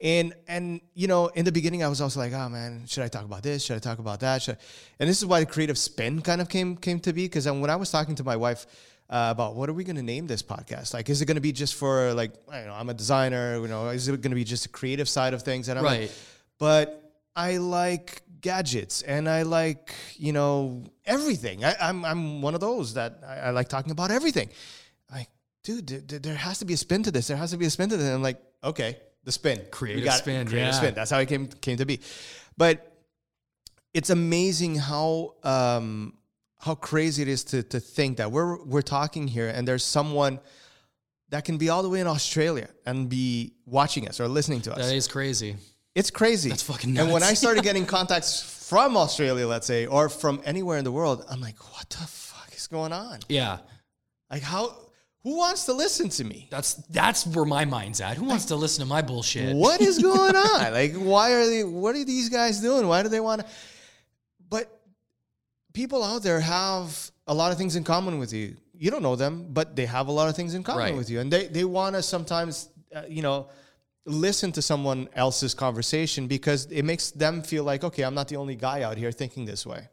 and and you know in the beginning i was also like oh man should i talk about this should i talk about that should I? and this is why the creative spin kind of came came to be because when i was talking to my wife uh, about what are we going to name this podcast? Like, is it going to be just for like, I don't know, I'm a designer, you know, is it going to be just a creative side of things? And I'm like, Right. but I like gadgets and I like, you know, everything. I, I'm, I'm one of those that I, I like talking about everything. Like, dude, there- there, has to be a spin to this. There has to be a spin to this. And I'm like, okay, the spin. We Creative got it. spin, Creative yeah. spin. That's how it came, came to be. But it's amazing how, um, how crazy it is to, to think that we're, we're talking here and there's someone that can be all the way in Australia and be watching us or listening to us. That is crazy. It's crazy. That's fucking And when. I started getting contacts from Australia, let's say, or from anywhere in the world, I'm like, what the fuck is going on? Yeah. Like, how? Who wants to listen to me? That's that's where my mind's at. Who wants to listen to my bullshit? What is going on? Like, why are they? What are these guys doing? Why do they want to? But people out there have a lot of things in common with you. You don't know them, but they have a lot of things in common Right. with you, and they they want to sometimes, uh, you know, listen to someone else's conversation because it makes them feel like, okay, I'm not the only guy out here thinking this way.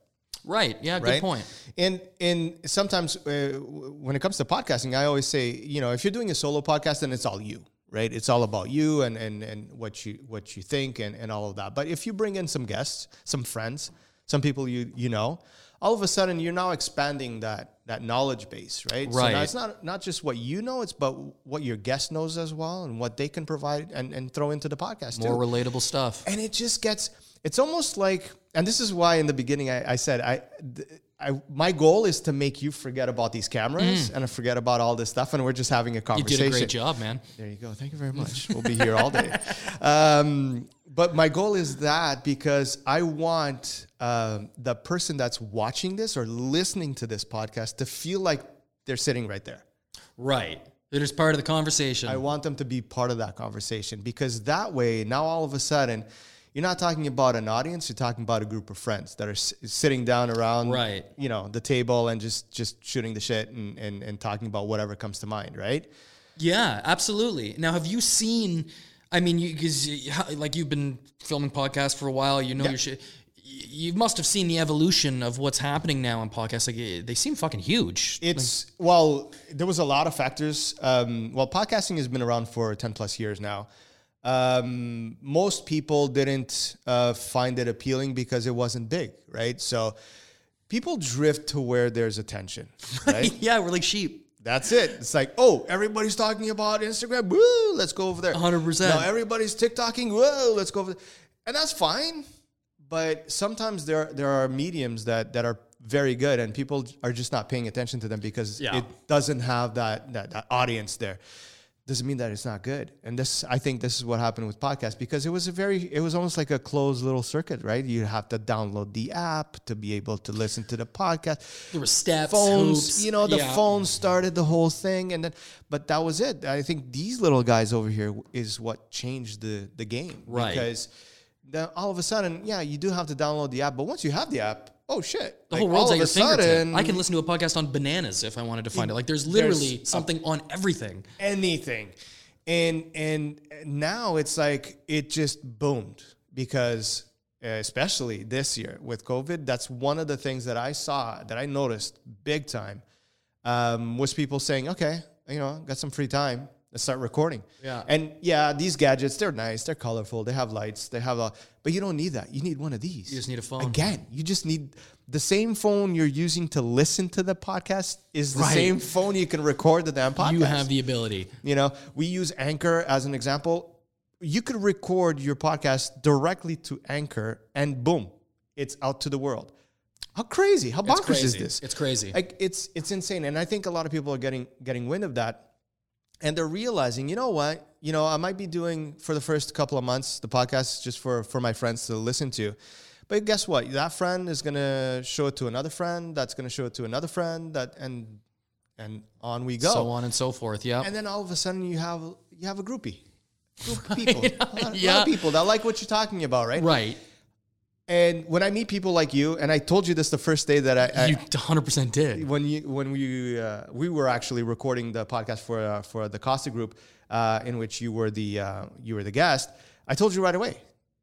Right. Yeah. Good point. And and sometimes uh, when it comes to podcasting, I always say, you know, if you're doing a solo podcast, then it's all you, right? It's all about you and and and what you what you think and and all of that. But if you bring in some guests, some friends, some people you you know, all of a sudden you're now expanding that that knowledge base, right? So now Right. it's not not just what you know, it's but what your guest knows as well and what they can provide and and throw into the podcast More too relatable stuff. and it just gets it's almost like and this is why in the beginning i, I said I, th- I my goal is to make you forget about these cameras and forget about all this stuff and we're just having a Mm. You conversation did a great job, man. there you go thank you very much we'll be here all day um, but my goal is that because i want um, the person that's watching this or listening to this podcast to feel like they're sitting right there Right. It is part of the conversation. I want them to be part of that conversation because that way, now all of a sudden, you're not talking about an audience. You're talking about a group of friends that are s- sitting down around, Right. You know, the table and just just shooting the shit and, and and talking about whatever comes to mind, right? Yeah, absolutely. Now, have you seen? I mean, you because like you've been filming podcasts for a while, you know Yeah. your shit. You must have seen the evolution of what's happening now in podcasts. Like eh, they seem fucking huge. It's well, there was a lot of factors. Um, well, podcasting has been around for ten plus years now. Um, most people didn't uh, find it appealing because it wasn't big, right? So people drift to where there's attention, right? yeah, we're like sheep. That's it. It's like, oh, everybody's talking about Instagram. Woo, let's go over there. 100%. Now everybody's TikToking. Whoa, let's go over there. And that's fine. But sometimes there there are mediums that that are very good and people are just not paying attention to them because Yeah. it doesn't have that, that that audience there. Doesn't mean that it's not good. And this, I think, this is what happened with podcasts because it was a very, it was almost like a closed little circuit, right? You have to download the app to be able to listen to the podcast. There were steps, Phones, hoops. you know, the Yeah. phone started the whole thing, and then, but that was it. I think these little guys over here is what changed the the game, Right. Because then all of a sudden, yeah, you do have to download the app, but once you have the app, oh shit, The Like, whole world's all at of your a fingertip. sudden, I can listen to a podcast on bananas if I wanted to find it. Like there's literally There's something on everything. anything and and now it's like it just boomed because uh, especially this year with covid that's one of the things that i saw that i noticed big time um, was people saying okay you know got some free time let's start recording Yeah. and yeah these gadgets they're nice they're colorful they have lights they have a but you don't need that you need one of these You just need a phone. again you just need the same phone you're using to listen to the podcast is the Right. same phone you can record the damn podcast You have the ability. you know, we use Anchor as an example. You could record your podcast directly to Anchor and boom, it's out to the world. How crazy, how bonkers is this? It's crazy. Like it's it's insane. And I think a lot of people are getting getting wind of that. And they're realizing, you know what? You know, I might be doing for the first couple of months the podcast just for for my friends to listen to. But guess what? That friend is gonna show it to another friend. That's gonna show it to another friend. That and and on we go So on and so forth. Yeah. and then all of a sudden you have you have a groupie, group of people, a, lot, a lot Yeah. of people that like what you're talking about, right? right. And when I meet people like you, and I told you this the first day that I, I You 100% did. when you when we uh, we were actually recording the podcast for uh, for the Costa Group, uh, in which you were the uh, you were the guest. I told you right away,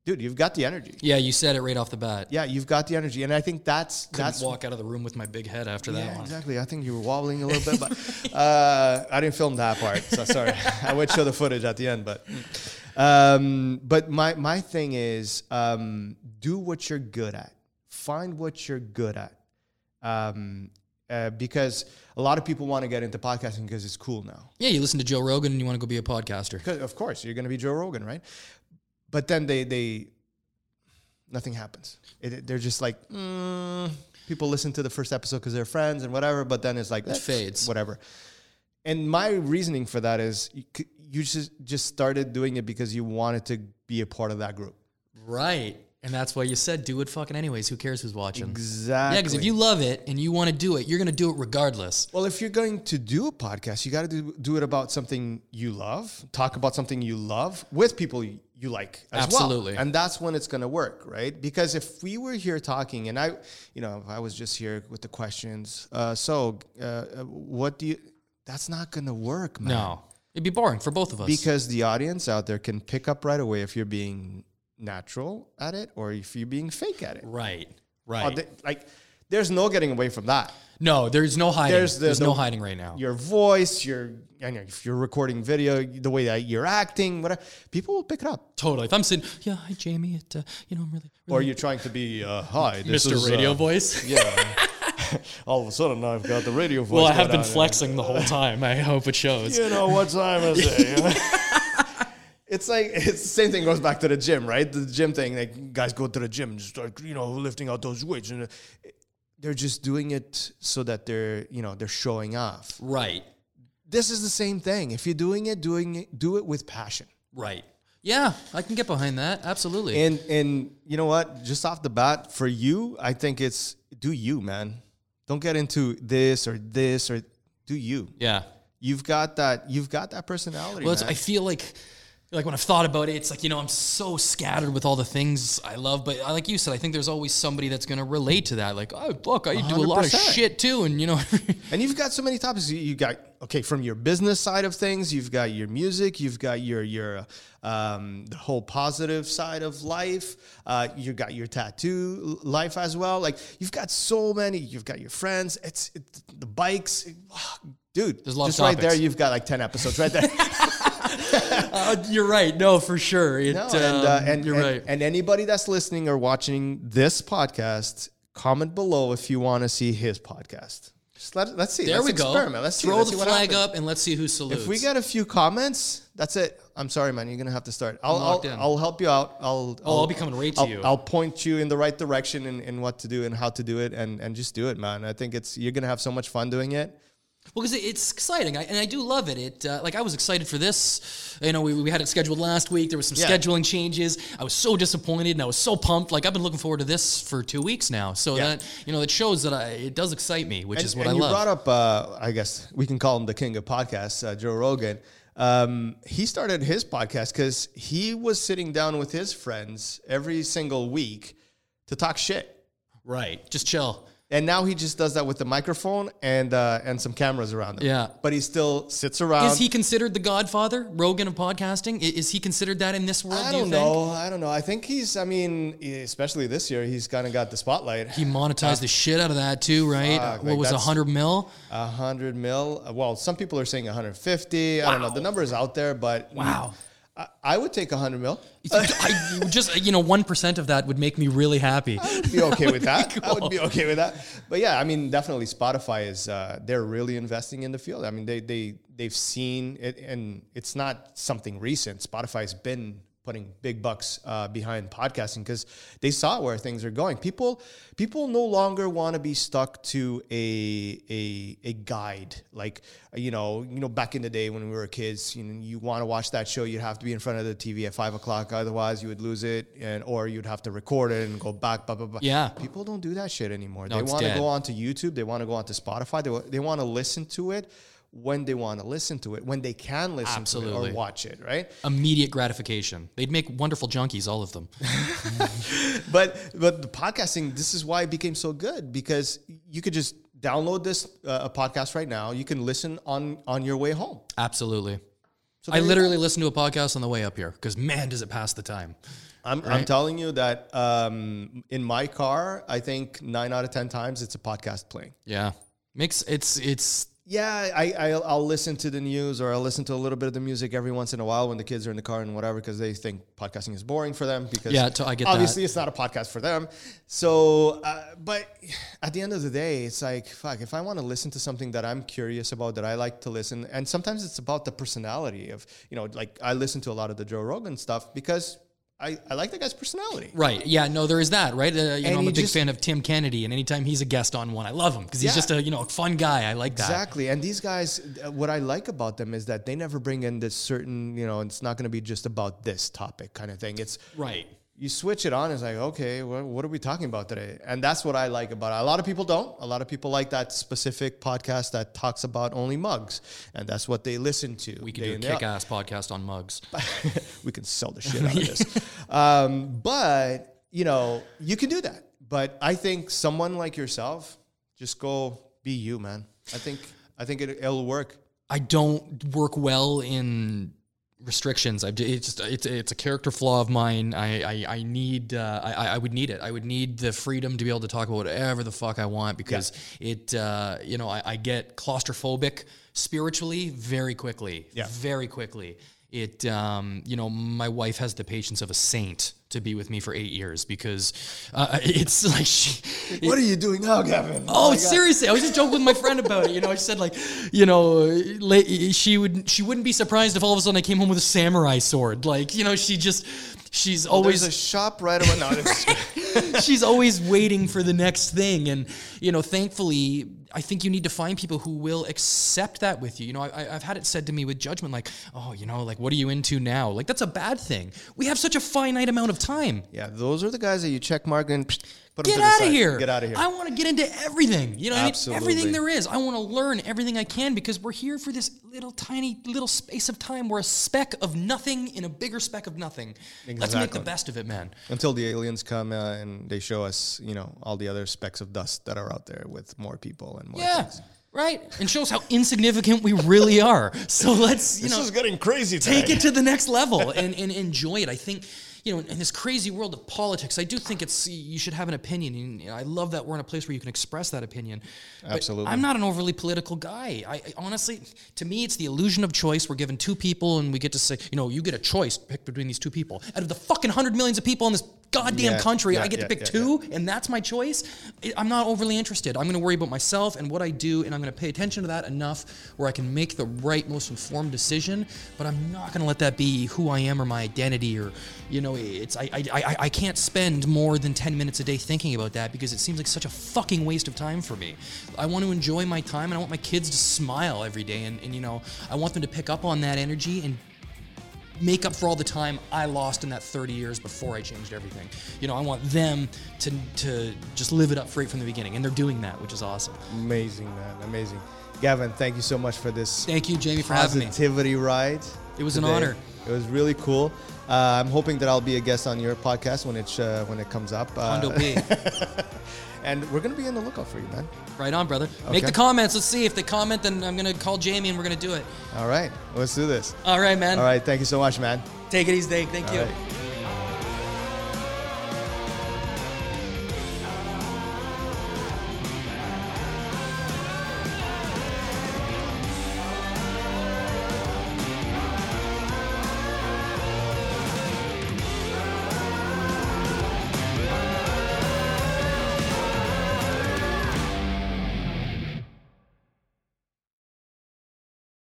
dude, you've got the energy. Yeah, you said it right off the bat. Yeah, you've got the energy, and I think that's Couldn't that's walk out of the room with my big head after that Yeah, one. exactly. I think you were wobbling a little bit, but uh, I didn't film that part. So sorry. I would show the footage at the end, but um, but my my thing is um, do what you're good at. Find what you're good at. Um, uh, because a lot of people want to get into podcasting because it's cool now. Yeah, you listen to Joe Rogan and you want to go be a podcaster. Of course you're going to be Joe Rogan, right? But then they they nothing happens. It, they're just like mm, people listen to the first episode because they're friends and whatever. But then it's like It fades. whatever. And my reasoning for that is you, you just just started doing it because you wanted to be a part of that group. Right. And that's why you said do it fucking anyways. Who cares who's watching? Exactly. Yeah, because if you love it and you want to do it, you're going to do it regardless. Well, if you're going to do a podcast, you got to do, do it about something you love, talk about something you love with people you, like as Absolutely. well. And that's when it's going to work, right? Because if we were here talking and I, you know, if I was just here with the questions, uh, so uh, uh, what do you, that's not going to work, man. No. It'd be boring for both of us. Because the audience out there can pick up right away if you're being natural at it or if you're being fake at it. right. Uh, Right. th- like, there's no getting away from that. no, there's no hiding. There's There's, the- no hiding right now. your voice, your I know if you're recording video, the way that you're acting, whatever, people will pick it up. Totally. If I'm sitting, yeah, hi Jamie, it, uh, you know, I'm really, Or you're trying to be uh, hi, this Mr. is, Radio uh, voice. Yeah. All of a sudden, now I've got the radio voice. Well, I have been flexing the whole time. I hope it shows. You know what time is it? it's like it's the same thing goes back to the gym, right? The gym thing, like guys go to the gym and just start, you know, lifting out those weights, and uh, they're just doing it so that they're, you know, they're showing off. Right. This is the same thing. If you're doing it, doing it, do it with passion. Right. Yeah, I can get behind that. Absolutely. And and you know what? Just off the bat, for you, I think it's do you, man. Don't get into this or this or do you. yeah. You've got that. You've got that personality. Well. I feel like, like when I've thought about it, it's like you know I'm so scattered with all the things I love, but like you said, I think there's always somebody that's gonna relate to that. Like, oh, look, I do a lot of shit too, and you know, and you've got so many topics. You, got okay from your business side of things. You've got your music. You've got your your um, the whole positive side of life. Uh, you got your tattoo life as well. Like you've got so many. You've got your friends. It's, it's the bikes. Dude, There's a lot of just right there, you've got like ten episodes right there. uh, you're right. No, for sure. It, No, and, uh, um, and you're and, right. and anybody that's listening or watching this podcast, comment below if you want to see his podcast. Just let let's see. there let's we go. Experiment. Let's see. Throw Let's the see flag happens. up and let's see who salutes. If we get a few comments, that's it. I'm sorry, man. You're gonna have to start. I'll I'll. I'll help you out. I'll Oh, I'll be coming right to I'll, you. I'll point you in the right direction and, and what to do and how to do it and and just do it, man. I think it's you're gonna have so much fun doing it. Well, because it's exciting, I, and I do love it. It uh, like I was excited for this. You know, we, we had it scheduled last week. There was some Yeah. scheduling changes. I was so disappointed, and I was so pumped. Like I've been looking forward to this for two weeks now. So Yeah. that you know, it shows that I, it does excite me, which and, is what and I you love. brought up, uh, I guess we can call him the king of podcasts, uh, Joe Rogan. Um, he started his podcast because he was sitting down with his friends every single week to talk shit. right, just chill. And now he just does that with the microphone and uh, and some cameras around him. Yeah. But he still sits around. Is he considered the Godfather, Rogan of podcasting? I- Is he considered that in this world? I do you don't think? know. I don't know. I think he's. I mean, especially this year, he's kind of got the spotlight. He monetized the shit out of that too, right? Fuck, what like was a that's- hundred mil? A hundred mil. Well, some people are saying 150. I don't know. The number is out there, but Wow. I, I would take a 100 mil. I just you know one percent of that would make me really happy. I would be okay with that. I would be okay with that. But yeah, I mean, definitely Spotify is uh, they're really investing in the field. I mean, they they they've seen it, and it's not something recent. Spotify's been putting big bucks uh, behind podcasting because they saw where things are going. People people no longer want to be stuck to a a a guide like you know you know back in the day when we were kids. You know, you want to watch that show, you'd have to be in front of the TV at five o'clock, otherwise you would lose it, and or you'd have to record it and go back. Blah blah blah. Yeah. People don't do that shit anymore. No, they want to go onto YouTube. They want to go onto Spotify. They, they want to listen to it when they want to listen to it, when they can listen to it or watch it, right? Immediate gratification. They'd make wonderful junkies, all of them. But but the podcasting, this is why it became so good because you could just download this uh, a podcast right now. You can listen on on your way home. Absolutely. So I literally listen to a podcast on the way up here because man, does it pass the time. I'm, I'm telling you that um, in my car, I think nine out of ten times it's a podcast playing. Yeah, makes it's it's Yeah, I, I I'll listen to the news or I'll listen to a little bit of the music every once in a while when the kids are in the car and whatever because they think podcasting is boring for them because Yeah, t- I get that. obviously it's not a podcast for them. So, uh, but at the end of the day, it's like fuck. If I want to listen to something that I'm curious about that I like to listen, and sometimes it's about the personality of you know like I listen to a lot of the Joe Rogan stuff because I I like the guy's personality. right. Yeah, no, there is that, right? Uh, you And know, I'm a big just- fan of Tim Kennedy, and anytime he's a guest on one, I love him because he's Yeah. just a you know a fun guy. I like that. Exactly. And these guys, uh, what I like about them is that they never bring in this certain, you know, it's not going to be just about this topic kind of thing. It's Right. You switch it on. It's like, okay, what, what are we talking about today? And that's what I like about it. A lot of people don't. A lot of people like that specific podcast that talks about only mugs, and that's what they listen to. We can do a in, day out. kick-ass podcast on mugs. we can sell the shit out of this. Um, but you know, you can do that. But I think someone like yourself, just go be you, man. I think I think it, it'll work. I don't work well in restrictions. I it's just it's it's a character flaw of mine. I I, I need uh, I I would need it. I would need the freedom to be able to talk about whatever the fuck I want because it uh, you know I, I get claustrophobic spiritually very quickly. Yeah. very quickly. It um, you know my wife has the patience of a saint to be with me for eight years because uh, it's like she What are you doing now, Gavin? Oh, seriously! I was just joking with my friend about it. You know, I said like, you know, she would she wouldn't be surprised if all of a sudden I came home with a samurai sword. Like, you know, she just she's There's always a shop right around. No, it's- she's always waiting for the next thing, and you know, thankfully, I think you need to find people who will accept that with you. You know, I, I've had it said to me with judgment, like, oh, you know, like, what are you into now? Like, that's a bad thing. We have such a finite amount of time. yeah, those are the guys that you check mark and psh, put Get out of here. Get out of here. I want to get into everything. You know, what I mean? Everything there is. I want to learn everything I can because we're here for this little tiny little space of time. We're a speck of nothing in a bigger speck of nothing. Let's make the best of it, man. Until the aliens come uh, and they show us, you know, all the other specks of dust that are out there with more people and more Yeah. things. Right? And shows how insignificant we really are. So let's, you know, this is getting crazy. take it to the next level and, and enjoy it. I think, you know, in this crazy world of politics, I do think it's you should have an opinion. And I love that we're in a place where you can express that opinion. But Absolutely. I'm not an overly political guy. I, I honestly, to me, it's the illusion of choice. We're given two people, and we get to say, you know, you get a choice. Pick between these two people. Out of the fucking hundred millions of people on this goddamn Yeah, country. yeah, I get yeah, to pick two, and that's my choice. I'm not overly interested. I'm going to worry about myself and what I do, and I'm going to pay attention to that enough where I can make the right, most informed decision. But I'm not going to let that be who I am or my identity, or you know, it's I I, I I can't spend more than ten minutes a day thinking about that because it seems like such a fucking waste of time for me. I want to enjoy my time, and I want my kids to smile every day, and, and you know, I want them to pick up on that energy and make up for all the time I lost in that 30 years before I changed everything. You know, I want them to to just live it up right from the beginning, and they're doing that, which is awesome. Amazing, man. Amazing. Gavin, thank you so much for this Thank you, Jamie, for having me. positivity ride. It was an honor. It was really cool. Uh, I'm hoping that I'll be a guest on your podcast when it uh, when it comes up. Uh, Hondo P. and we're gonna be on the lookout for you, man. Right on, brother. Make the comments. Let's see if they comment. Then I'm gonna call Jamie, and we're gonna do it. All right, let's do this. All right, man. All right, thank you so much, man. Take it easy, Dave. Thank All you. right.